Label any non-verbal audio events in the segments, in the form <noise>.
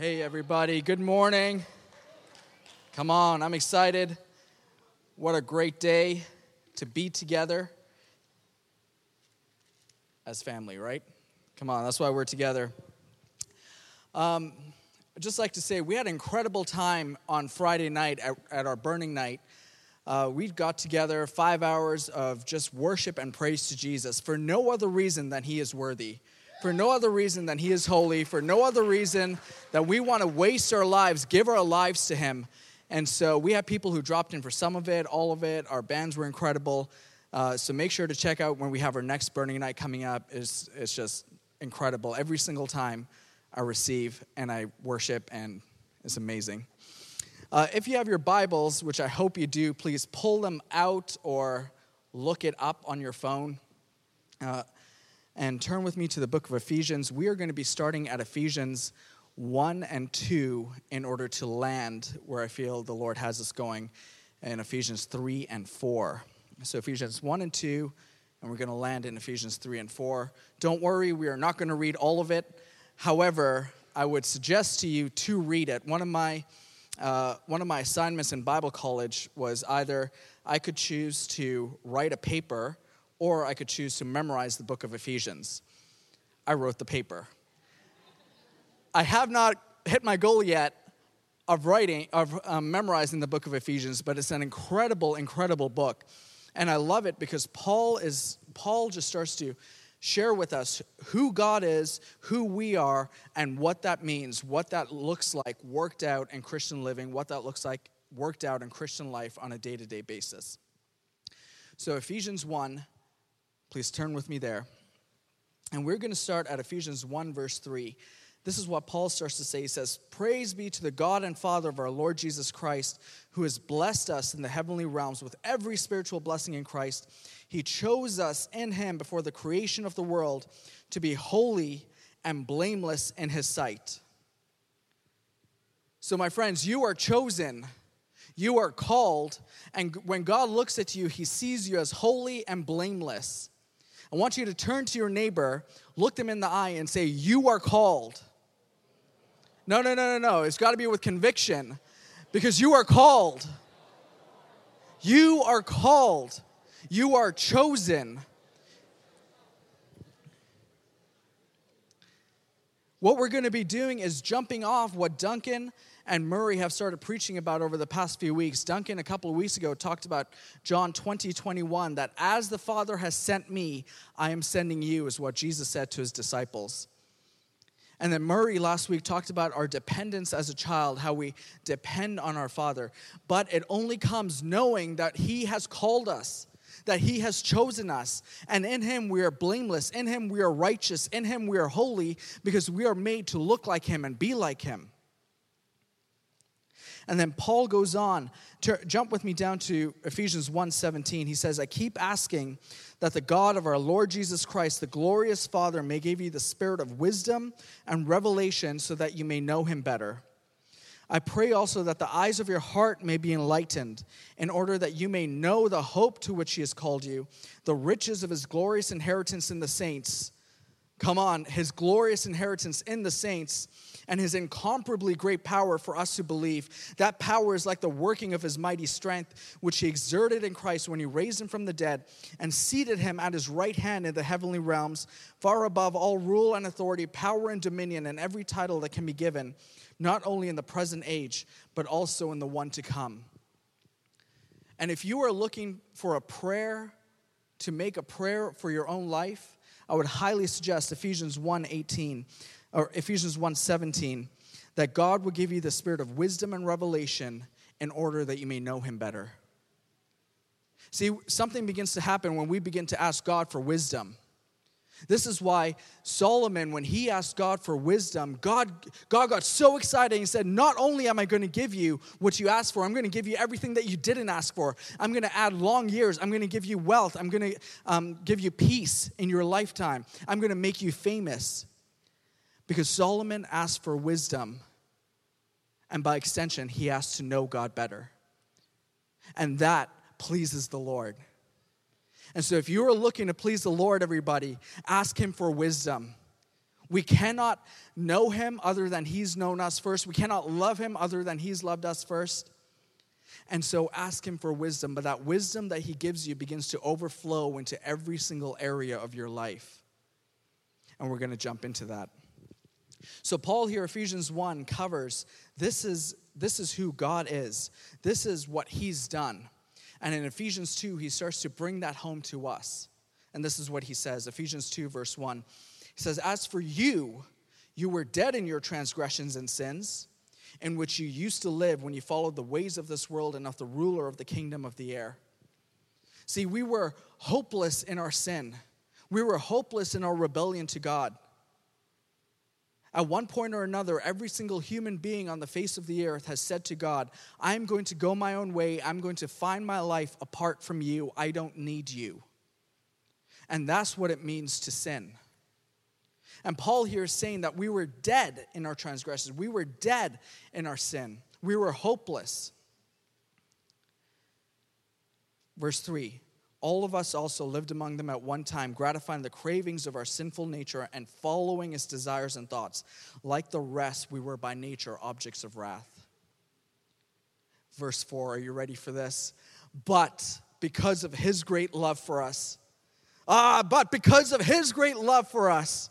Hey, everybody. Good morning. Come on, I'm excited. What a great day to be together as family, right? Come on, that's why we're together. Um, I'd just like to say we had an incredible time on Friday night at, at our burning night. Uh, we got together five hours of just worship and praise to Jesus for no other reason than He is worthy for no other reason than He is holy, for no other reason that we want to waste our lives, give our lives to Him. And so we have people who dropped in for some of it, all of it. Our bands were incredible. Uh, so make sure to check out when we have our next burning night coming up. It's, it's just incredible. Every single time I receive and I worship, and it's amazing. Uh, if you have your Bibles, which I hope you do, please pull them out or look it up on your phone. Uh, and turn with me to the book of Ephesians. We are going to be starting at Ephesians 1 and 2 in order to land where I feel the Lord has us going in Ephesians 3 and 4. So, Ephesians 1 and 2, and we're going to land in Ephesians 3 and 4. Don't worry, we are not going to read all of it. However, I would suggest to you to read it. One of my uh, one of my assignments in Bible college was either I could choose to write a paper or I could choose to memorize the book of Ephesians. I wrote the paper. I have not hit my goal yet of writing, of um, memorizing the book of Ephesians, but it's an incredible, incredible book. And I love it because Paul is, Paul just starts to share with us who God is, who we are, and what that means, what that looks like worked out in Christian living, what that looks like worked out in Christian life on a day to day basis. So, Ephesians 1 Please turn with me there. And we're going to start at Ephesians 1, verse 3. This is what Paul starts to say. He says, Praise be to the God and Father of our Lord Jesus Christ, who has blessed us in the heavenly realms with every spiritual blessing in Christ. He chose us in Him before the creation of the world to be holy and blameless in His sight. So, my friends, you are chosen. You are called, and when God looks at you, He sees you as holy and blameless. I want you to turn to your neighbor, look them in the eye, and say, You are called. No, no, no, no, no. It's got to be with conviction because you are called. You are called. You are chosen. What we're going to be doing is jumping off what Duncan and Murray have started preaching about over the past few weeks. Duncan, a couple of weeks ago, talked about John 20, 21, that as the Father has sent me, I am sending you, is what Jesus said to his disciples. And then Murray last week talked about our dependence as a child, how we depend on our Father. But it only comes knowing that He has called us, that He has chosen us. And in Him we are blameless, in Him we are righteous, in Him we are holy, because we are made to look like Him and be like Him. And then Paul goes on to jump with me down to Ephesians 1:17. He says, "I keep asking that the God of our Lord Jesus Christ, the glorious Father, may give you the spirit of wisdom and revelation so that you may know him better." I pray also that the eyes of your heart may be enlightened, in order that you may know the hope to which he has called you, the riches of his glorious inheritance in the saints. Come on, his glorious inheritance in the saints and his incomparably great power for us who believe. That power is like the working of his mighty strength, which he exerted in Christ when he raised him from the dead and seated him at his right hand in the heavenly realms, far above all rule and authority, power and dominion, and every title that can be given, not only in the present age, but also in the one to come. And if you are looking for a prayer, to make a prayer for your own life, I would highly suggest Ephesians 1 18 or Ephesians 1:17 that God will give you the spirit of wisdom and revelation in order that you may know him better. See, something begins to happen when we begin to ask God for wisdom. This is why Solomon, when he asked God for wisdom, God, God got so excited. He said, Not only am I going to give you what you asked for, I'm going to give you everything that you didn't ask for. I'm going to add long years. I'm going to give you wealth. I'm going to um, give you peace in your lifetime. I'm going to make you famous. Because Solomon asked for wisdom, and by extension, he asked to know God better. And that pleases the Lord. And so, if you are looking to please the Lord, everybody, ask Him for wisdom. We cannot know him other than he's known us first. We cannot love him other than he's loved us first. And so ask him for wisdom, but that wisdom that he gives you begins to overflow into every single area of your life. And we're going to jump into that. So Paul here Ephesians 1 covers this is this is who God is. This is what he's done. And in Ephesians 2 he starts to bring that home to us. And this is what he says, Ephesians 2 verse 1. He says, "As for you, you were dead in your transgressions and sins, in which you used to live when you followed the ways of this world and of the ruler of the kingdom of the air." See, we were hopeless in our sin. We were hopeless in our rebellion to God. At one point or another, every single human being on the face of the earth has said to God, I'm going to go my own way. I'm going to find my life apart from you. I don't need you. And that's what it means to sin. And Paul here is saying that we were dead in our transgressions, we were dead in our sin, we were hopeless. Verse 3 all of us also lived among them at one time, gratifying the cravings of our sinful nature and following its desires and thoughts. Like the rest, we were by nature objects of wrath. Verse 4, are you ready for this? But because of his great love for us, ah, but because of his great love for us,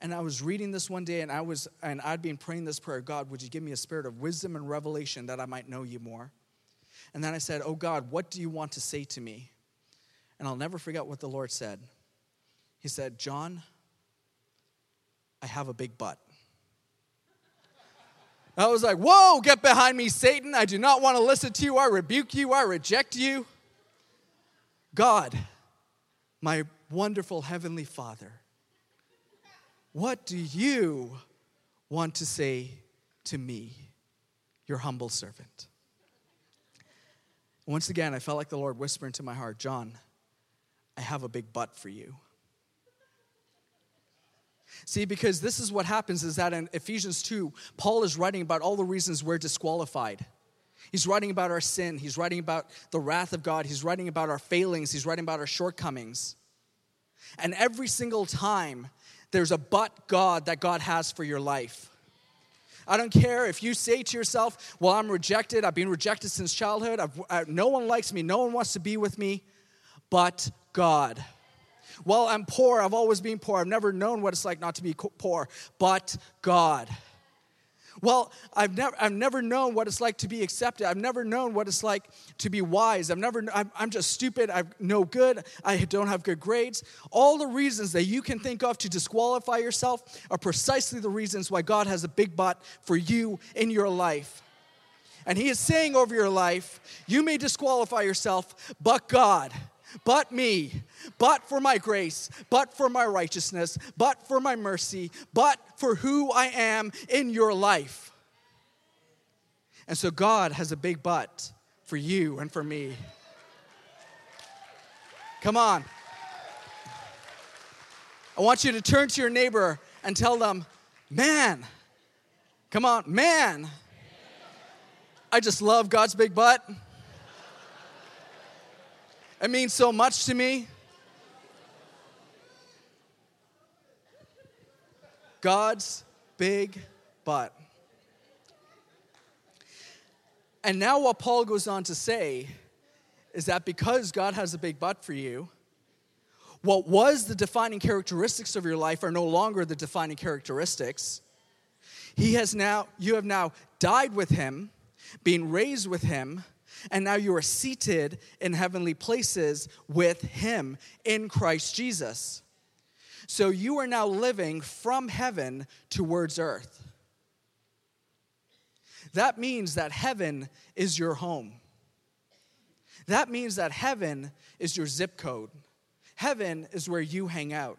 and I was reading this one day and I was and I'd been praying this prayer, God, would you give me a spirit of wisdom and revelation that I might know you more? And then I said, "Oh God, what do you want to say to me?" And I'll never forget what the Lord said. He said, "John, I have a big butt." I was like, Whoa, get behind me, Satan. I do not want to listen to you. I rebuke you. I reject you. God, my wonderful Heavenly Father, what do you want to say to me, your humble servant? Once again, I felt like the Lord whisper into my heart, John, I have a big butt for you. See, because this is what happens is that in Ephesians 2, Paul is writing about all the reasons we're disqualified. He's writing about our sin. He's writing about the wrath of God. He's writing about our failings. He's writing about our shortcomings. And every single time there's a but God that God has for your life. I don't care if you say to yourself, Well, I'm rejected. I've been rejected since childhood. I, no one likes me. No one wants to be with me, but God. Well, I'm poor. I've always been poor. I've never known what it's like not to be poor, but God. Well, I've never, I've never known what it's like to be accepted. I've never known what it's like to be wise. I've never, I'm, I'm just stupid. I'm no good. I don't have good grades. All the reasons that you can think of to disqualify yourself are precisely the reasons why God has a big butt for you in your life. And He is saying over your life, you may disqualify yourself, but God but me, but for my grace, but for my righteousness, but for my mercy, but for who I am in your life. And so God has a big but for you and for me. Come on. I want you to turn to your neighbor and tell them, man, come on, man, I just love God's big butt. It means so much to me. God's big butt. And now, what Paul goes on to say is that because God has a big butt for you, what was the defining characteristics of your life are no longer the defining characteristics. He has now, you have now died with him, been raised with him, and now you are seated in heavenly places with him in Christ Jesus. So you are now living from heaven towards earth. That means that heaven is your home. That means that heaven is your zip code. Heaven is where you hang out.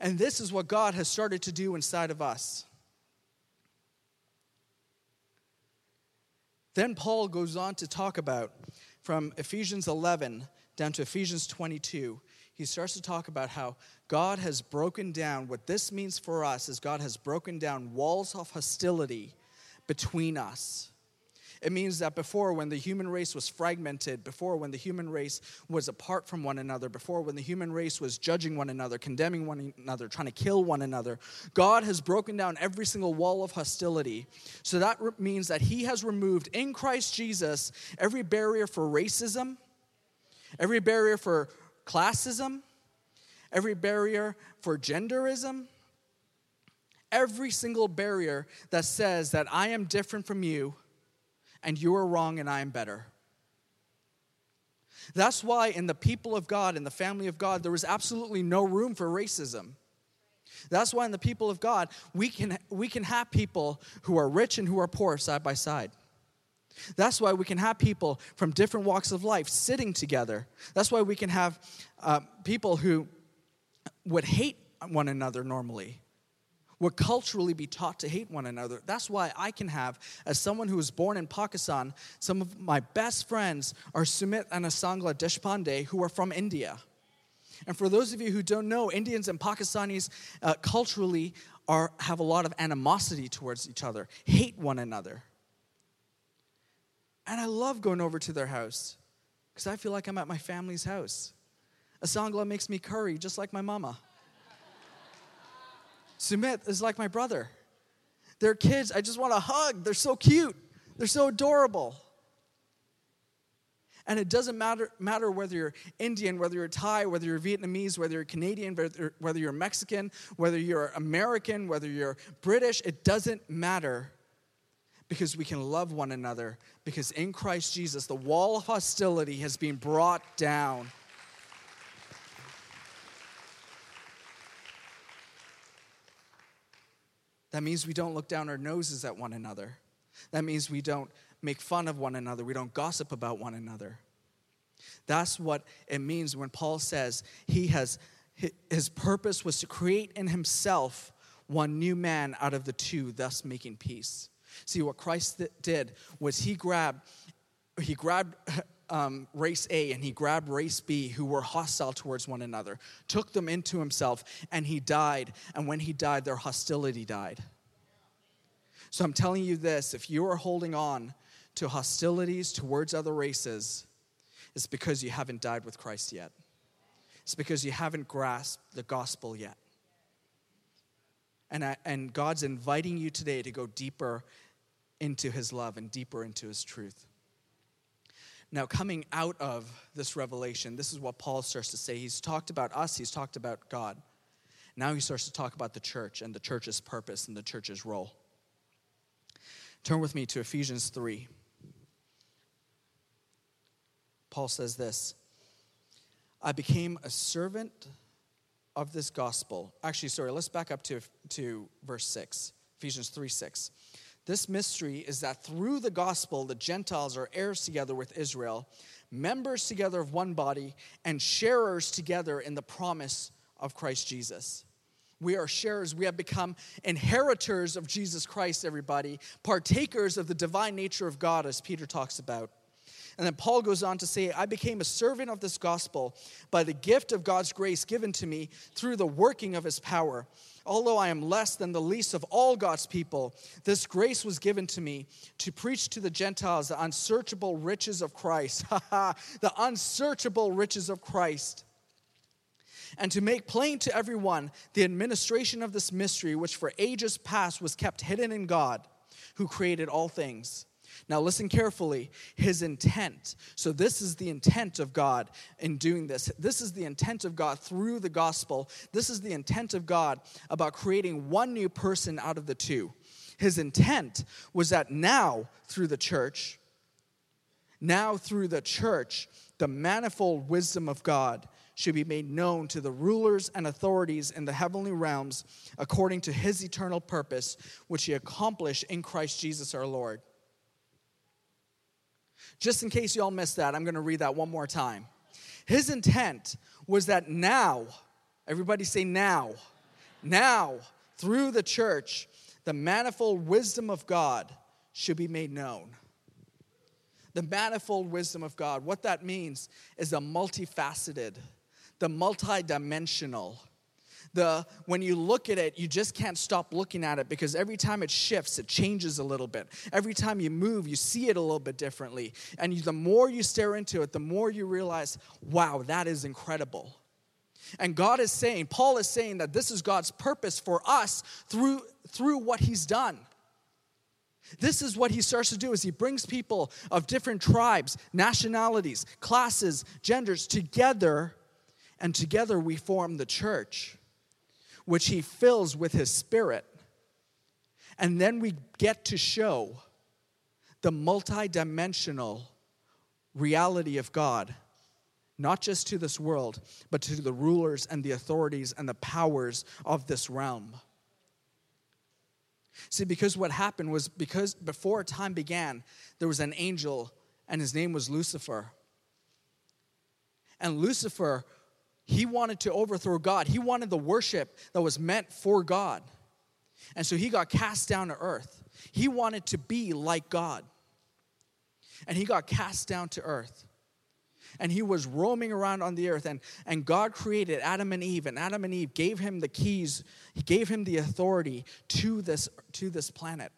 And this is what God has started to do inside of us. Then Paul goes on to talk about from Ephesians 11 down to Ephesians 22. He starts to talk about how God has broken down what this means for us is God has broken down walls of hostility between us. It means that before, when the human race was fragmented, before, when the human race was apart from one another, before, when the human race was judging one another, condemning one another, trying to kill one another, God has broken down every single wall of hostility. So that means that He has removed in Christ Jesus every barrier for racism, every barrier for classism, every barrier for genderism every single barrier that says that I am different from you and you are wrong and I am better. That's why in the people of God, in the family of God, there was absolutely no room for racism. That's why in the people of God, we can, we can have people who are rich and who are poor side by side. That's why we can have people from different walks of life sitting together. That's why we can have uh, people who would hate one another normally would culturally be taught to hate one another. That's why I can have, as someone who was born in Pakistan, some of my best friends are Sumit and Asangla Deshpande, who are from India. And for those of you who don't know, Indians and Pakistanis uh, culturally are, have a lot of animosity towards each other, hate one another. And I love going over to their house because I feel like I'm at my family's house. Asangla makes me curry just like my mama. Sumit is like my brother. Their kids, I just want to hug. They're so cute, they're so adorable. And it doesn't matter, matter whether you're Indian, whether you're Thai, whether you're Vietnamese, whether you're Canadian, whether, whether you're Mexican, whether you're American, whether you're British, it doesn't matter because we can love one another. Because in Christ Jesus, the wall of hostility has been brought down. That means we don't look down our noses at one another. That means we don't make fun of one another. We don't gossip about one another. That's what it means when Paul says he has his purpose was to create in himself one new man out of the two, thus making peace. See what Christ did was he grabbed he grabbed <laughs> um, race A and he grabbed race B who were hostile towards one another, took them into himself, and he died. And when he died, their hostility died. So I'm telling you this if you are holding on to hostilities towards other races, it's because you haven't died with Christ yet. It's because you haven't grasped the gospel yet. And, I, and God's inviting you today to go deeper into his love and deeper into his truth. Now, coming out of this revelation, this is what Paul starts to say. He's talked about us, he's talked about God. Now he starts to talk about the church and the church's purpose and the church's role. Turn with me to Ephesians 3. Paul says this I became a servant of this gospel. Actually, sorry, let's back up to, to verse 6, Ephesians 3 6. This mystery is that through the gospel, the Gentiles are heirs together with Israel, members together of one body, and sharers together in the promise of Christ Jesus. We are sharers. We have become inheritors of Jesus Christ, everybody, partakers of the divine nature of God, as Peter talks about. And then Paul goes on to say, I became a servant of this gospel by the gift of God's grace given to me through the working of his power although I am less than the least of all God's people, this grace was given to me to preach to the Gentiles the unsearchable riches of Christ. <laughs> Ha ha, the unsearchable riches of Christ. And to make plain to everyone the administration of this mystery, which for ages past was kept hidden in God, who created all things now, listen carefully. His intent. So, this is the intent of God in doing this. This is the intent of God through the gospel. This is the intent of God about creating one new person out of the two. His intent was that now, through the church, now through the church, the manifold wisdom of God should be made known to the rulers and authorities in the heavenly realms according to his eternal purpose, which he accomplished in Christ Jesus our Lord. Just in case you all missed that, I'm going to read that one more time. His intent was that now, everybody say now, Now, through the church, the manifold wisdom of God should be made known. The manifold wisdom of God, what that means is the multifaceted, the multidimensional. The when you look at it, you just can't stop looking at it because every time it shifts, it changes a little bit. Every time you move, you see it a little bit differently. And you, the more you stare into it, the more you realize, wow, that is incredible. And God is saying, Paul is saying that this is God's purpose for us through, through what he's done. This is what he starts to do is he brings people of different tribes, nationalities, classes, genders together and together we form the church which he fills with his spirit. And then we get to show the multidimensional reality of God not just to this world, but to the rulers and the authorities and the powers of this realm. See, because what happened was because before time began, there was an angel, and his name was Lucifer. And Lucifer, he wanted to overthrow God. He wanted the worship that was meant for God. And so he got cast down to earth. He wanted to be like God. And he got cast down to earth and he was roaming around on the earth and, and god created adam and eve and adam and eve gave him the keys he gave him the authority to this to this planet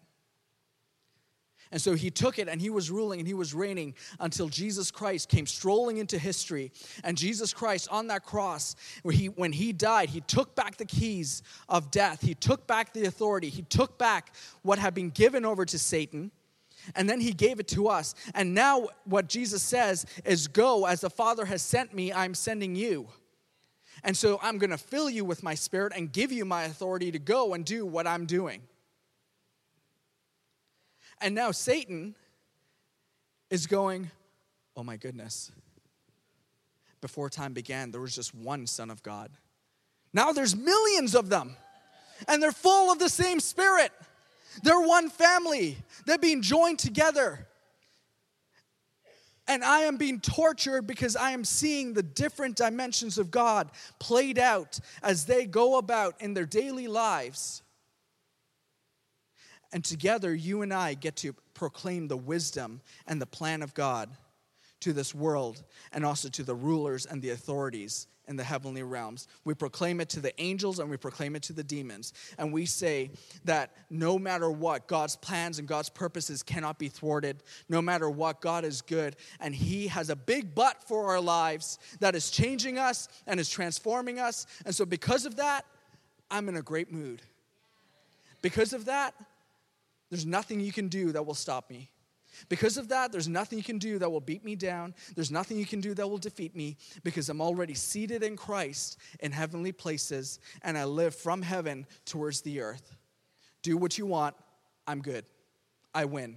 and so he took it and he was ruling and he was reigning until Jesus Christ came strolling into history. And Jesus Christ on that cross, where he, when he died, he took back the keys of death. He took back the authority. He took back what had been given over to Satan and then he gave it to us. And now what Jesus says is, Go, as the Father has sent me, I'm sending you. And so I'm going to fill you with my spirit and give you my authority to go and do what I'm doing. And now Satan is going, Oh my goodness. Before time began, there was just one Son of God. Now there's millions of them, and they're full of the same spirit. They're one family, they're being joined together. And I am being tortured because I am seeing the different dimensions of God played out as they go about in their daily lives. And together, you and I get to proclaim the wisdom and the plan of God to this world and also to the rulers and the authorities in the heavenly realms. We proclaim it to the angels and we proclaim it to the demons. And we say that no matter what, God's plans and God's purposes cannot be thwarted. No matter what, God is good. And He has a big butt for our lives that is changing us and is transforming us. And so, because of that, I'm in a great mood. Because of that, there's nothing you can do that will stop me. Because of that, there's nothing you can do that will beat me down. There's nothing you can do that will defeat me because I'm already seated in Christ in heavenly places and I live from heaven towards the earth. Do what you want. I'm good. I win.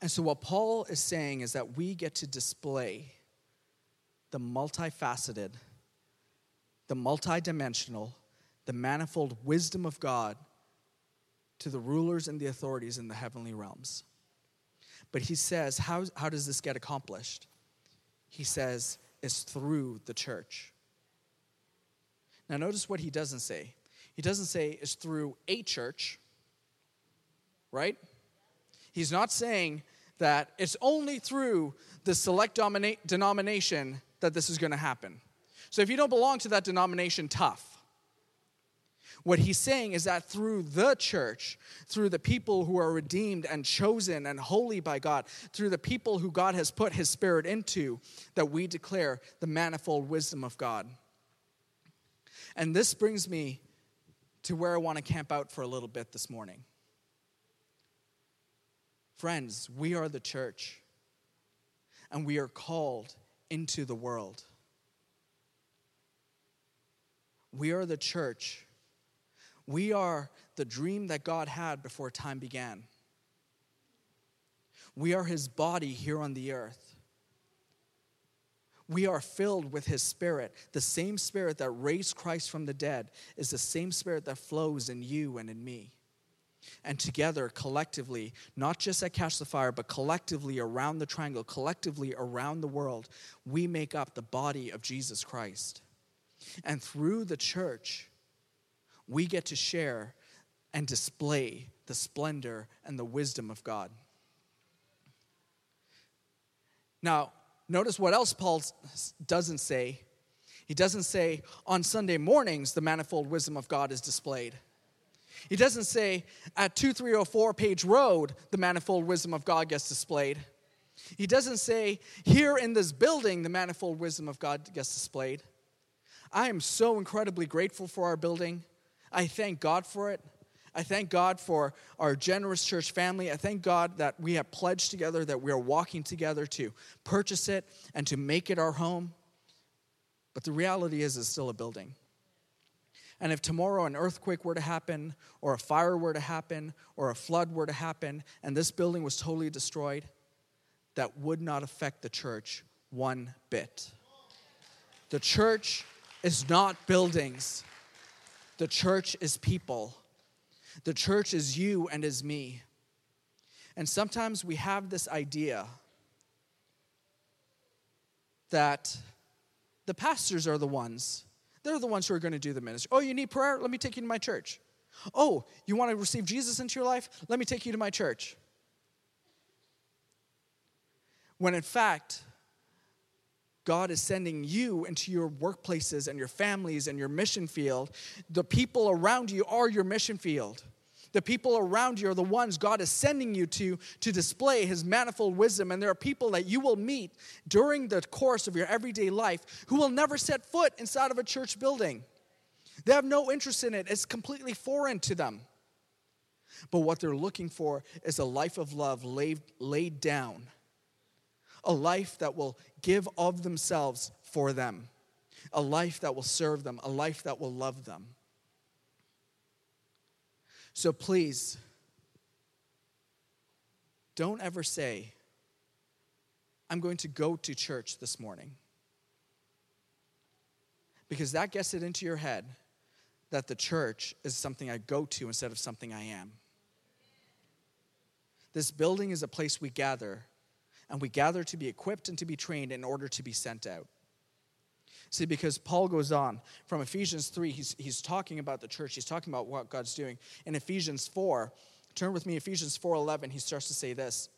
And so, what Paul is saying is that we get to display the multifaceted the multidimensional, the manifold wisdom of God to the rulers and the authorities in the heavenly realms. But he says, how, how does this get accomplished? He says, it's through the church. Now, notice what he doesn't say. He doesn't say it's through a church, right? He's not saying that it's only through the select denomination that this is going to happen. So if you don't belong to that denomination, tough. What he's saying is that through the church, through the people who are redeemed and chosen and holy by God, through the people who God has put his spirit into, that we declare the manifold wisdom of God. And this brings me to where I want to camp out for a little bit this morning. Friends, we are the church, and we are called into the world. We are the church. We are the dream that God had before time began. We are his body here on the earth. We are filled with his spirit. The same spirit that raised Christ from the dead is the same spirit that flows in you and in me. And together, collectively, not just at Catch the Fire, but collectively around the triangle, collectively around the world, we make up the body of Jesus Christ. And through the church, we get to share and display the splendor and the wisdom of God. Now, notice what else Paul doesn't say. He doesn't say on Sunday mornings the manifold wisdom of God is displayed. He doesn't say at 2304 Page Road the manifold wisdom of God gets displayed. He doesn't say here in this building the manifold wisdom of God gets displayed. I am so incredibly grateful for our building. I thank God for it. I thank God for our generous church family. I thank God that we have pledged together, that we are walking together to purchase it and to make it our home. But the reality is, it's still a building. And if tomorrow an earthquake were to happen, or a fire were to happen, or a flood were to happen, and this building was totally destroyed, that would not affect the church one bit. The church is not buildings, the church is people. The church is you and is me. And sometimes we have this idea that the pastors are the ones, they're the ones who are going to do the ministry. Oh, you need prayer? Let me take you to my church. Oh, you want to receive Jesus into your life? Let me take you to my church. When in fact, God is sending you into your workplaces and your families and your mission field. The people around you are your mission field. The people around you are the ones God is sending you to to display His manifold wisdom. And there are people that you will meet during the course of your everyday life who will never set foot inside of a church building. They have no interest in it, it's completely foreign to them. But what they're looking for is a life of love laid, laid down a life that will give of themselves for them, a life that will serve them, a life that will love them. So please, don't ever say, I'm going to go to church this morning. Because that gets it into your head that the church is something I go to instead of something I am. This building is a place we gather and we gather to be equipped and to be trained in order to be sent out. See, because Paul goes on from Ephesians 3, he's, he's talking about the church, he's talking about what God's doing. In Ephesians 4, turn with me, Ephesians 4:11, he starts to say this.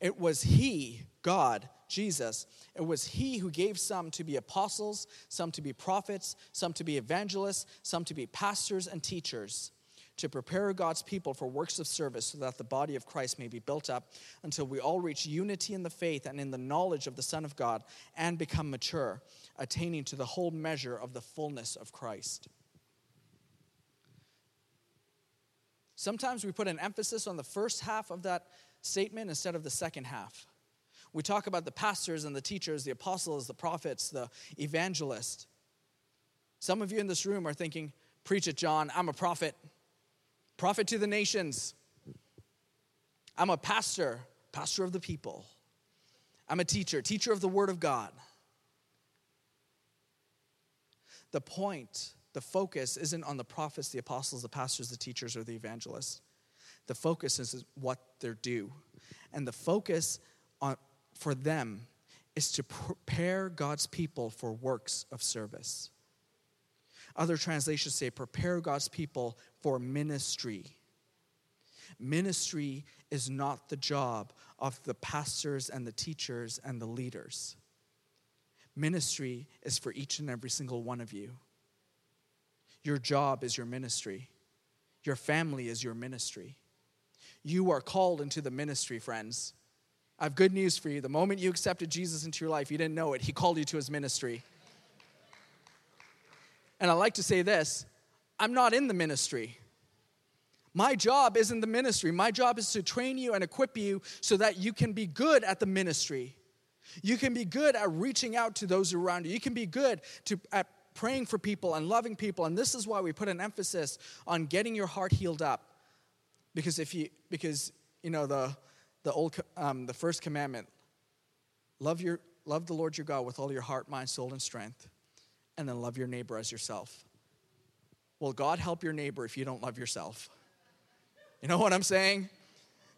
It was he, God, Jesus, it was he who gave some to be apostles, some to be prophets, some to be evangelists, some to be pastors and teachers to prepare God's people for works of service so that the body of Christ may be built up until we all reach unity in the faith and in the knowledge of the Son of God and become mature, attaining to the whole measure of the fullness of Christ. Sometimes we put an emphasis on the first half of that statement instead of the second half. We talk about the pastors and the teachers, the apostles, the prophets, the evangelists. Some of you in this room are thinking, Preach it, John, I'm a prophet prophet to the nations. I'm a pastor, pastor of the people. I'm a teacher, teacher of the Word of God. The point, the focus isn't on the prophets, the apostles, the pastors, the teachers, or the evangelists. The focus is what they're due. And the focus on, for them is to prepare God's people for works of service. Other translations say, prepare God's people for ministry. Ministry is not the job of the pastors and the teachers and the leaders. Ministry is for each and every single one of you. Your job is your ministry, your family is your ministry. You are called into the ministry, friends. I have good news for you. The moment you accepted Jesus into your life, you didn't know it. He called you to his ministry. And I like to say this I'm not in the ministry. My job isn't the ministry. My job is to train you and equip you so that you can be good at the ministry. You can be good at reaching out to those around you. You can be good to, at praying for people and loving people. And this is why we put an emphasis on getting your heart healed up. Because if you, because you know the the old um, the first commandment, love your love the Lord your God with all your heart, mind, soul, and strength and then love your neighbor as yourself. Well, God help your neighbor if you don't love yourself. You know what I'm saying?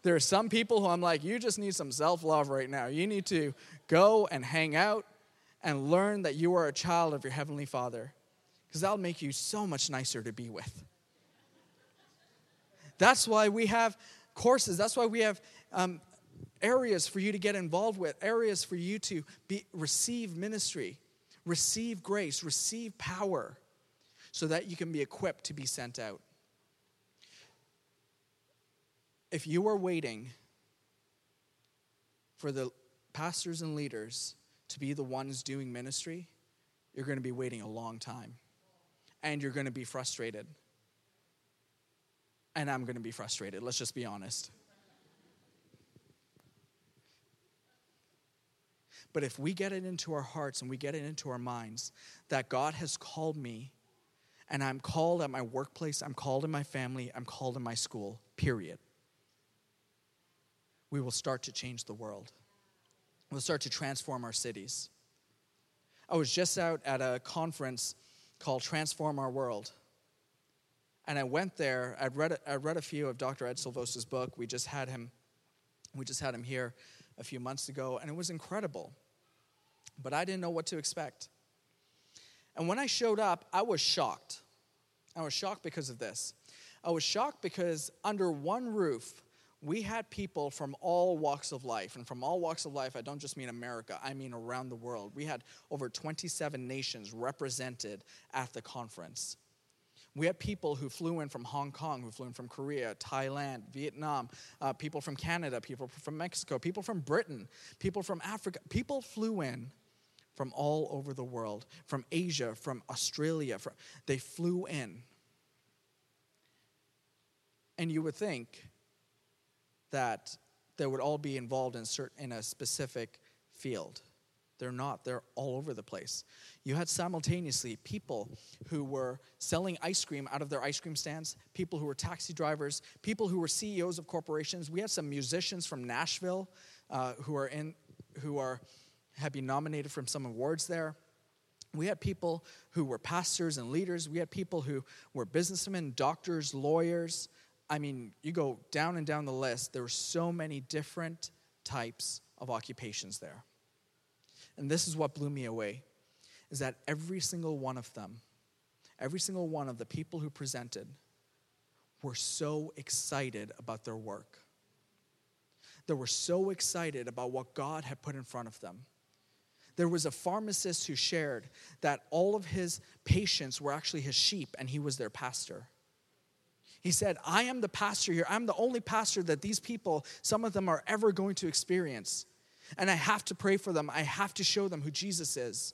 There are some people who I'm like, you just need some self love right now. You need to go and hang out and learn that you are a child of your Heavenly Father, because that'll make you so much nicer to be with. That's why we have courses, that's why we have um, areas for you to get involved with, areas for you to be, receive ministry, receive grace, receive power, so that you can be equipped to be sent out. If you are waiting for the pastors and leaders to be the ones doing ministry, you're going to be waiting a long time. And you're going to be frustrated. And I'm going to be frustrated, let's just be honest. But if we get it into our hearts and we get it into our minds that God has called me, and I'm called at my workplace, I'm called in my family, I'm called in my school, period, we will start to change the world. We'll start to transform our cities. I was just out at a conference called Transform Our World. And I went there, I'd read, I read a few of Dr. Ed Silvoso's book. We just had him, we just had him here a few months ago, and it was incredible but I didn't know what to expect. And when I showed up, I was shocked. I was shocked because of this. I was shocked because under one roof, we had people from all walks of life. And from all walks of life, I don't just mean America, I mean around the world. We had over 27 nations represented at the conference. We had people who flew in from Hong Kong, who flew in from Korea, Thailand, Vietnam, uh, people from Canada, people from Mexico, people from Britain, people from Africa. People flew in from all over the world, from Asia, from Australia. From, they flew in. And you would think that they would all be involved in, certain, in a specific field. They're not, they're all over the place. You had simultaneously people who were selling ice cream out of their ice cream stands, people who were taxi drivers, people who were CEOs of corporations. We had some musicians from Nashville uh, who are in, who are have been nominated from some awards there. We had people who were pastors and leaders. We had people who were businessmen, doctors, lawyers. I mean, you go down and down the list. There were so many different types of occupations there. And this is what blew me away is that every single one of them, every single one of the people who presented were so excited about their work. They were so excited about what God had put in front of them there was a pharmacist who shared that all of his patients were actually his sheep and he was their pastor. He said, I am the pastor here. I'm the only pastor that these people, some of them, are ever going to experience. And I have to pray for them. I have to show them who Jesus is.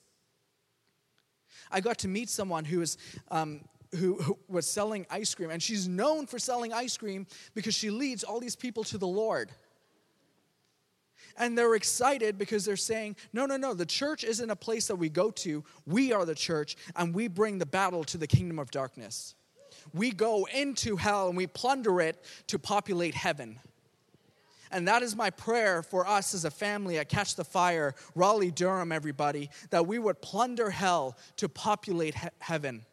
I got to meet someone who was, um, who, who was selling ice cream, and she's known for selling ice cream because she leads all these people to the Lord. And they're excited because they're saying, no, no, no, the church isn't a place that we go to. We are the church, and we bring the battle to the kingdom of darkness. We go into hell and we plunder it to populate heaven. And that is my prayer for us as a family at Catch the Fire, Raleigh, Durham, everybody, that we would plunder hell to populate he- heaven.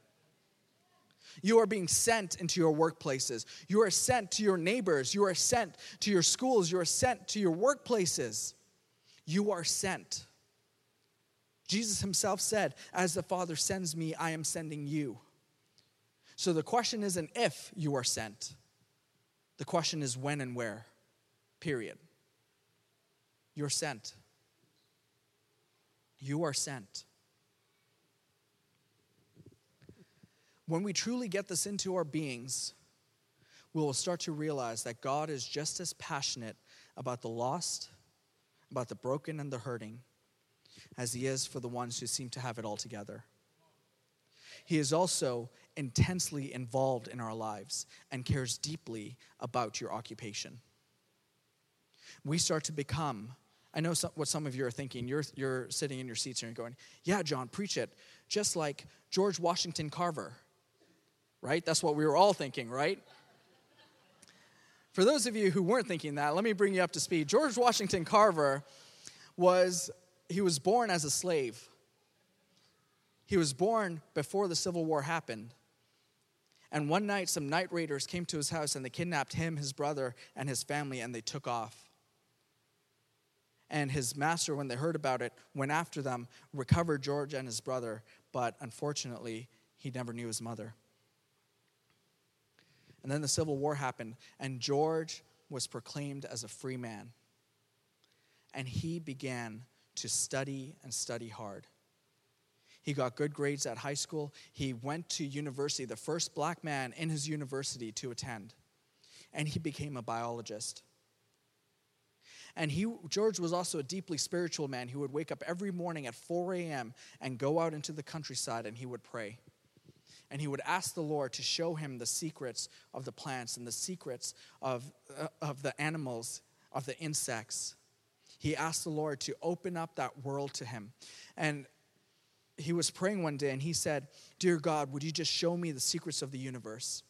You are being sent into your workplaces. You are sent to your neighbors. You are sent to your schools. You are sent to your workplaces. You are sent. Jesus himself said, As the Father sends me, I am sending you. So the question isn't if you are sent, the question is when and where, period. You're sent. You are sent. When we truly get this into our beings, we will start to realize that God is just as passionate about the lost, about the broken and the hurting, as He is for the ones who seem to have it all together. He is also intensely involved in our lives and cares deeply about your occupation. We start to become, I know some, what some of you are thinking. You're, you're sitting in your seats here and going, Yeah, John, preach it. Just like George Washington Carver right? That's what we were all thinking, right? For those of you who weren't thinking that, let me bring you up to speed. George Washington Carver was he was born as a slave. He was born before the Civil War happened. And one night, some night raiders came to his house and they kidnapped him, his brother, and his family, and they took off. And his master, when they heard about it, went after them, recovered George and his brother, but unfortunately, he never knew his mother. And then the Civil War happened, and George was proclaimed as a free man. And he began to study and study hard. He got good grades at high school. He went to university, the first black man in his university to attend. And he became a biologist. And he, George was also a deeply spiritual man who would wake up every morning at 4 a.m. and go out into the countryside and he would pray. And he would ask the Lord to show him the secrets of the plants and the secrets of, uh, of the animals, of the insects. He asked the Lord to open up that world to him. And he was praying one day and he said, Dear God, would you just show me the secrets of the universe?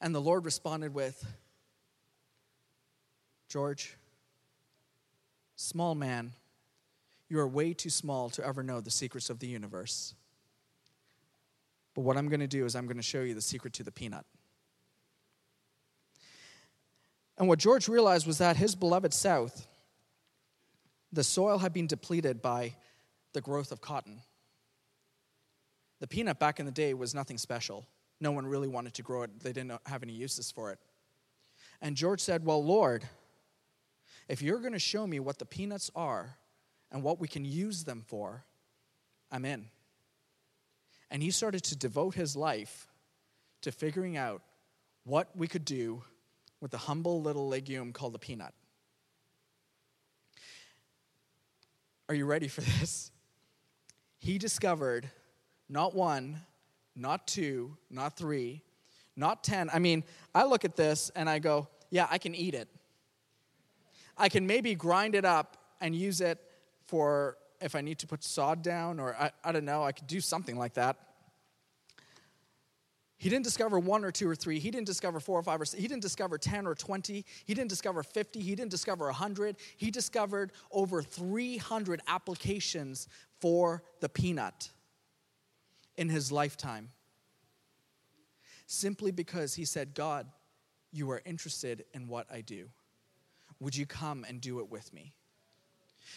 And the Lord responded with, George, small man, you are way too small to ever know the secrets of the universe. But what I'm going to do is I'm going to show you the secret to the peanut. And what George realized was that his beloved South, the soil had been depleted by the growth of cotton. The peanut back in the day was nothing special. No one really wanted to grow it, they didn't have any uses for it. And George said, Well, Lord, if you're going to show me what the peanuts are and what we can use them for, I'm in. And he started to devote his life to figuring out what we could do with the humble little legume called the peanut. Are you ready for this? He discovered not one, not two, not three, not 10. I mean, I look at this and I go, yeah, I can eat it. I can maybe grind it up and use it for if I need to put sod down, or I, I don't know, I could do something like that. He didn't discover one or two or three. He didn't discover four or five or six. He didn't discover 10 or 20. He didn't discover 50. He didn't discover 100. He discovered over 300 applications for the peanut in his lifetime. Simply because he said, God, you are interested in what I do. Would you come and do it with me?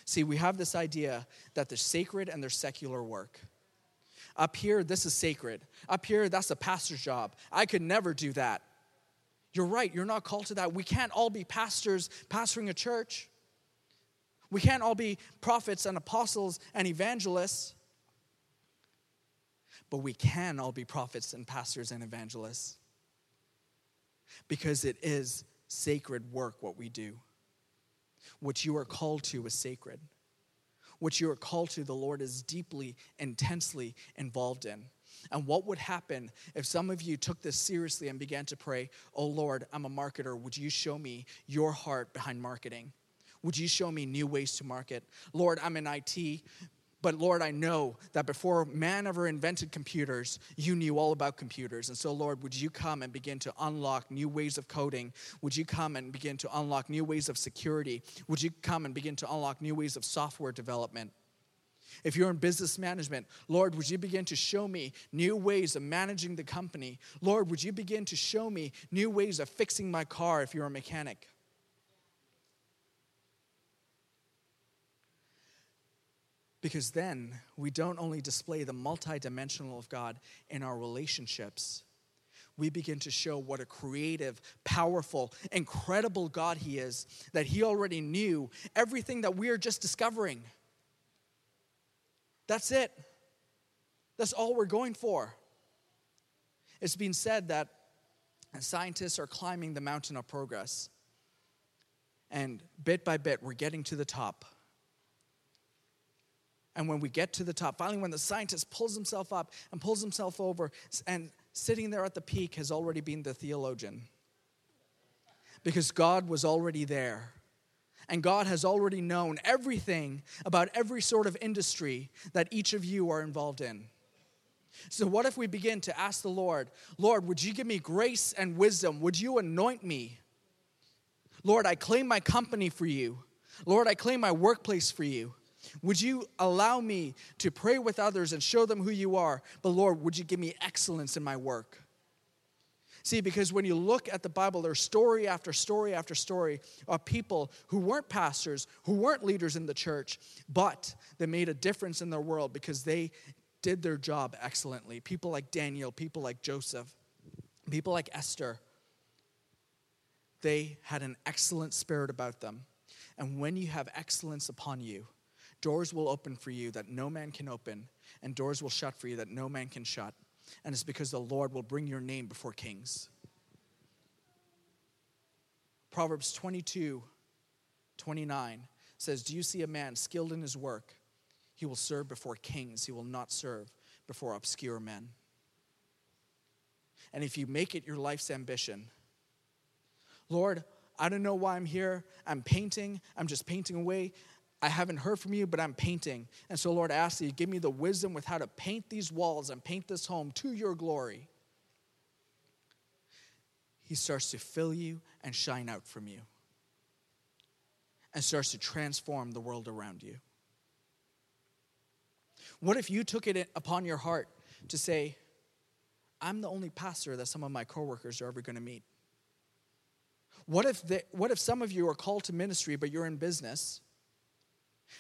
See, we have this idea that there's sacred and there's secular work. Up here, this is sacred. Up here, that's a pastor's job. I could never do that. You're right, you're not called to that. We can't all be pastors pastoring a church. We can't all be prophets and apostles and evangelists. But we can all be prophets and pastors and evangelists. Because it is sacred work what we do. What you are called to is sacred what you are called to, the Lord is deeply, intensely involved in. And what would happen if some of you took this seriously and began to pray, Oh Lord, I'm a marketer. Would you show me your heart behind marketing? Would you show me new ways to market? Lord, I'm in IT. But Lord, I know that before man ever invented computers, you knew all about computers. And so, Lord, would you come and begin to unlock new ways of coding? Would you come and begin to unlock new ways of security? Would you come and begin to unlock new ways of software development? If you're in business management, Lord, would you begin to show me new ways of managing the company? Lord, would you begin to show me new ways of fixing my car if you're a mechanic? Because then we don't only display the multidimensional of God in our relationships, we begin to show what a creative, powerful, incredible God He is, that He already knew everything that we are just discovering. That's it. That's all we're going for. It's been said that scientists are climbing the mountain of progress. And bit by bit, we're getting to the top. And when we get to the top, finally, when the scientist pulls himself up and pulls himself over, and sitting there at the peak has already been the theologian. Because God was already there. And God has already known everything about every sort of industry that each of you are involved in. So, what if we begin to ask the Lord, Lord, would you give me grace and wisdom? Would you anoint me? Lord, I claim my company for you. Lord, I claim my workplace for you. Would you allow me to pray with others and show them who you are? But Lord, would you give me excellence in my work? See, because when you look at the Bible, there's story after story after story of people who weren't pastors, who weren't leaders in the church, but they made a difference in their world because they did their job excellently. People like Daniel, people like Joseph, people like Esther. They had an excellent spirit about them. And when you have excellence upon you, doors will open for you that no man can open, and doors will shut for you that no man can shut and it's because the Lord will bring your name before kings. Proverbs 22 29 says, Do you see a man skilled in his work? He will serve before kings, he will not serve before obscure men. And if you make it your life's ambition, Lord, I don't know why I'm here. I'm painting. I'm just painting away. I haven't heard from you, but I'm painting. And so, Lord, I ask that you give me the wisdom with how to paint these walls and paint this home to your glory. He starts to fill you and shine out from you and starts to transform the world around you. What if you took it upon your heart to say, I'm the only pastor that some of my coworkers are ever going to meet? What if, they, what if some of you are called to ministry, but you're in business?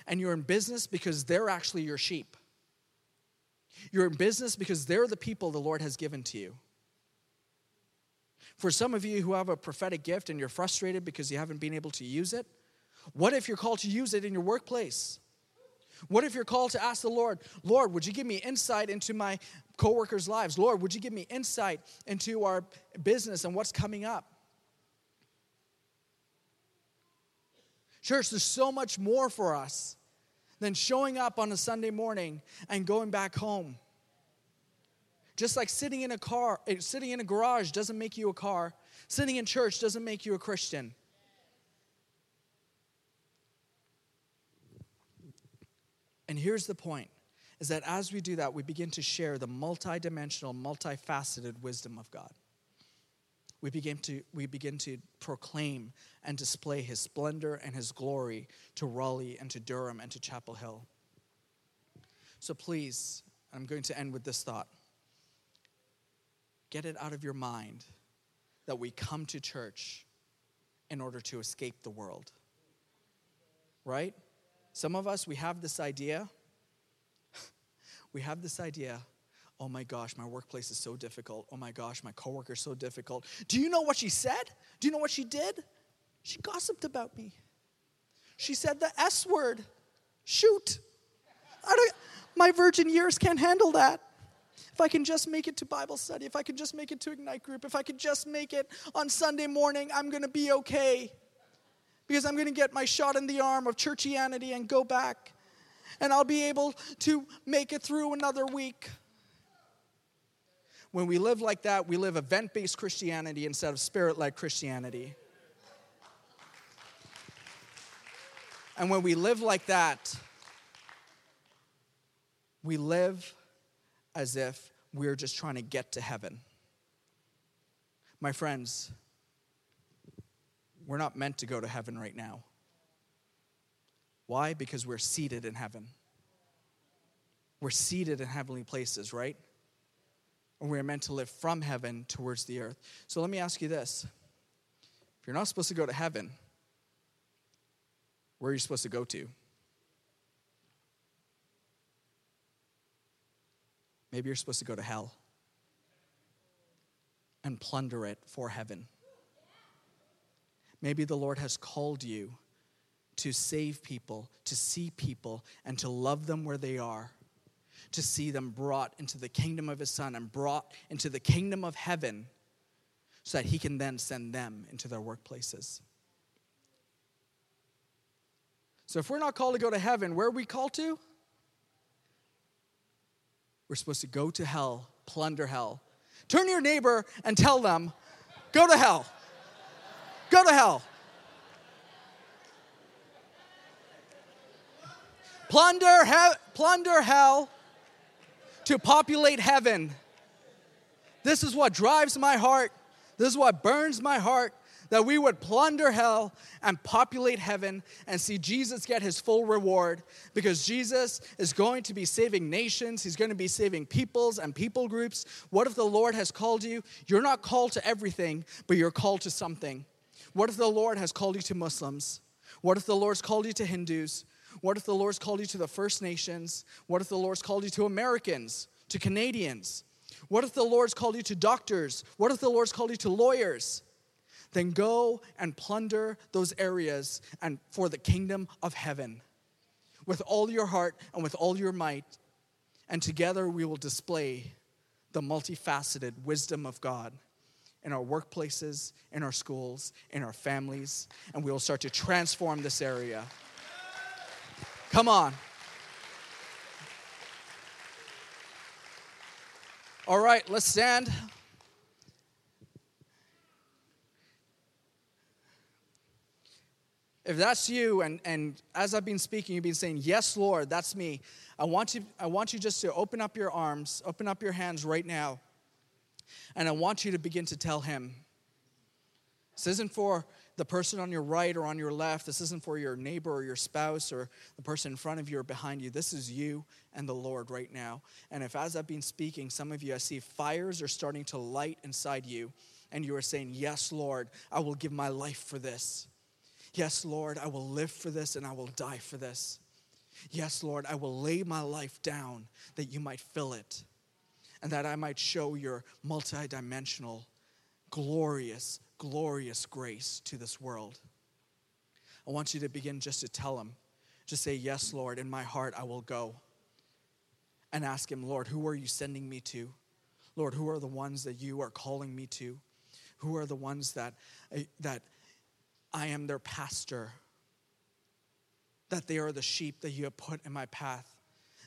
And you're in business because they're actually your sheep. You're in business because they're the people the Lord has given to you. For some of you who have a prophetic gift and you're frustrated because you haven't been able to use it, what if you're called to use it in your workplace? What if you're called to ask the Lord, Lord, would you give me insight into my coworkers' lives? Lord, would you give me insight into our business and what's coming up? Church, there's so much more for us than showing up on a Sunday morning and going back home. Just like sitting in a car, eh, sitting in a garage doesn't make you a car, sitting in church doesn't make you a Christian. And here's the point is that as we do that, we begin to share the multidimensional, multifaceted wisdom of God we begin to, we begin to proclaim and display his splendor and his glory to Raleigh and to Durham and to Chapel Hill. So please, I'm going to end with this thought. Get it out of your mind that we come to church in order to escape the world. Right? Some of us, we have this idea. <laughs> we have this idea Oh my gosh, my workplace is so difficult. Oh my gosh, my coworker is so difficult. Do you know what she said? Do you know what she did? She gossiped about me. She said the S word. Shoot. My virgin years can't handle that. If I can just make it to Bible study, if I can just make it to Ignite Group, if I can just make it on Sunday morning, I'm going to be okay. Because I'm going to get my shot in the arm of churchianity and go back. And I'll be able to make it through another week. When we live like that, we live event based Christianity instead of spirit led Christianity. And when we live like that, we live as if we're just trying to get to heaven. My friends, we're not meant to go to heaven right now. Why? Because we're seated in heaven. We're seated in heavenly places, right? And we are meant to live from heaven towards the earth. So let me ask you this if you're not supposed to go to heaven, where are you supposed to go to? Maybe you're supposed to go to hell and plunder it for heaven. Maybe the Lord has called you to save people, to see people, and to love them where they are to see them brought into the kingdom of his son and brought into the kingdom of heaven so that he can then send them into their workplaces. So if we're not called to go to heaven, where are we called to? We're supposed to go to hell, plunder hell. Turn to your neighbor and tell them, go to hell. Go to hell. Plunder, he- plunder hell to populate heaven. This is what drives my heart. This is what burns my heart that we would plunder hell and populate heaven and see Jesus get his full reward because Jesus is going to be saving nations, he's going to be saving peoples and people groups. What if the Lord has called you? You're not called to everything, but you're called to something. What if the Lord has called you to Muslims? What if the Lord's called you to Hindus? What if the Lord's called you to the First Nations? What if the Lord's called you to Americans, to Canadians? What if the Lord's called you to doctors? What if the Lord's called you to lawyers? Then go and plunder those areas and for the kingdom of heaven with all your heart and with all your might. And together we will display the multifaceted wisdom of God in our workplaces, in our schools, in our families, and we will start to transform this area. Come on. All right, let's stand. If that's you, and, and as I've been speaking, you've been saying, Yes, Lord, that's me. I want, you, I want you just to open up your arms, open up your hands right now, and I want you to begin to tell Him. This isn't for the person on your right or on your left. This isn't for your neighbor or your spouse or the person in front of you or behind you. This is you and the Lord right now. And if, as I've been speaking, some of you, I see fires are starting to light inside you, and you are saying, Yes, Lord, I will give my life for this. Yes, Lord, I will live for this and I will die for this. Yes, Lord, I will lay my life down that you might fill it and that I might show your multidimensional, glorious, glorious grace to this world. I want you to begin just to tell him, just say, Yes, Lord, in my heart I will go. And ask him, Lord, who are you sending me to? Lord, who are the ones that you are calling me to? Who are the ones that, uh, that I am their pastor? That they are the sheep that you have put in my path.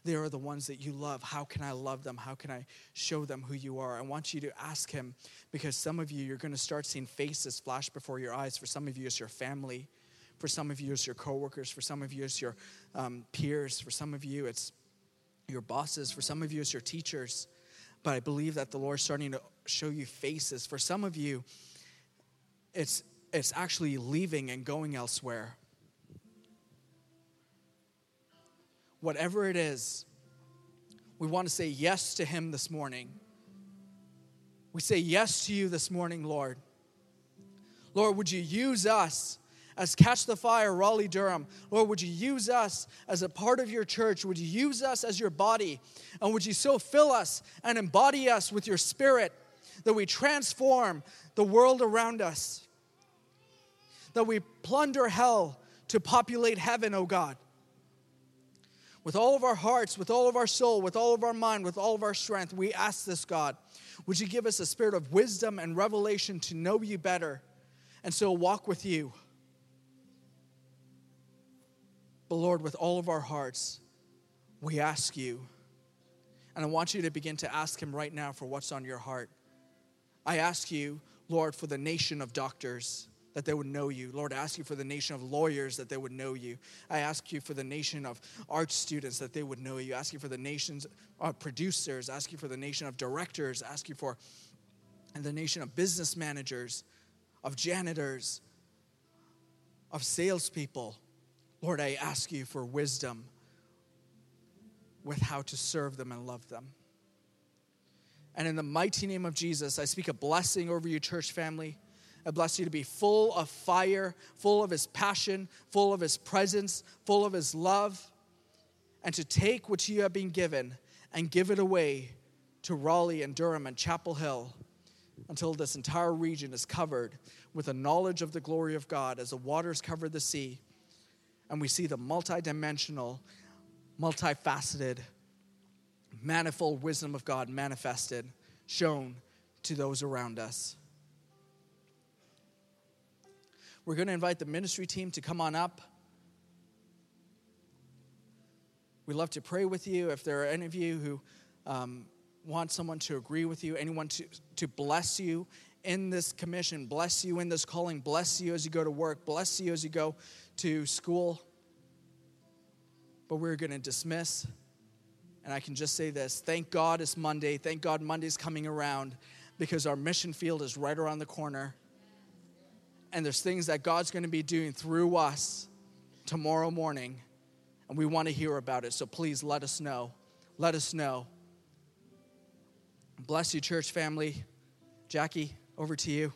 They are the ones that you love. How can I love them? How can I show them who you are? I want you to ask Him because some of you, you're going to start seeing faces flash before your eyes. For some of you, it's your family. For some of you, it's your coworkers. For some of you, it's your um, peers. For some of you, it's your bosses. For some of you, it's your teachers. But I believe that the Lord's starting to show you faces. For some of you, it's, it's actually leaving and going elsewhere. Whatever it is, we want to say yes to Him this morning. We say yes to you this morning, Lord. Lord, would you use us as Catch the Fire, Raleigh Durham? Lord, would you use us as a part of your church? Would you use us as your body? And would you so fill us and embody us with your spirit that we transform the world around us? That we plunder hell to populate heaven, oh God with all of our hearts, with all of our soul, with all of our mind, with all of our strength, we ask this, God. Would you give us a spirit of wisdom and revelation to know you better and so walk with you? But Lord, with all of our hearts, we ask you, and I want you to begin to ask Him right now for what's on your heart. I ask you, Lord, for the nation of doctors that they would know you. Lord, I ask you for the nation of lawyers that they would know you. I ask you for the nation of art students that they would know you. I ask you for the nations of producers. I ask you for the nation of directors. I ask you for the nation of business managers, of janitors, of salespeople. Lord, I ask you for wisdom with how to serve them and love them. And in the mighty name of Jesus, I speak a blessing over you, church family. I bless you to be full of fire, full of His passion, full of His presence, full of His love, and to take what you have been given and give it away to Raleigh and Durham and Chapel Hill until this entire region is covered with a knowledge of the glory of God as the waters cover the sea and we see the multidimensional, multifaceted, manifold wisdom of God manifested, shown to those around us. We're going to invite the ministry team to come on up. We love to pray with you. If there are any of you who um, want someone to agree with you, anyone to, to bless you in this commission, bless you in this calling, bless you as you go to work, bless you as you go to school. But we're going to dismiss. And I can just say this thank God it's Monday. Thank God Monday's coming around because our mission field is right around the corner and there's things that God's going to be doing through us tomorrow morning, and we want to hear about it. So please let us know. Let us know. Bless you, church family. Jackie, over to you.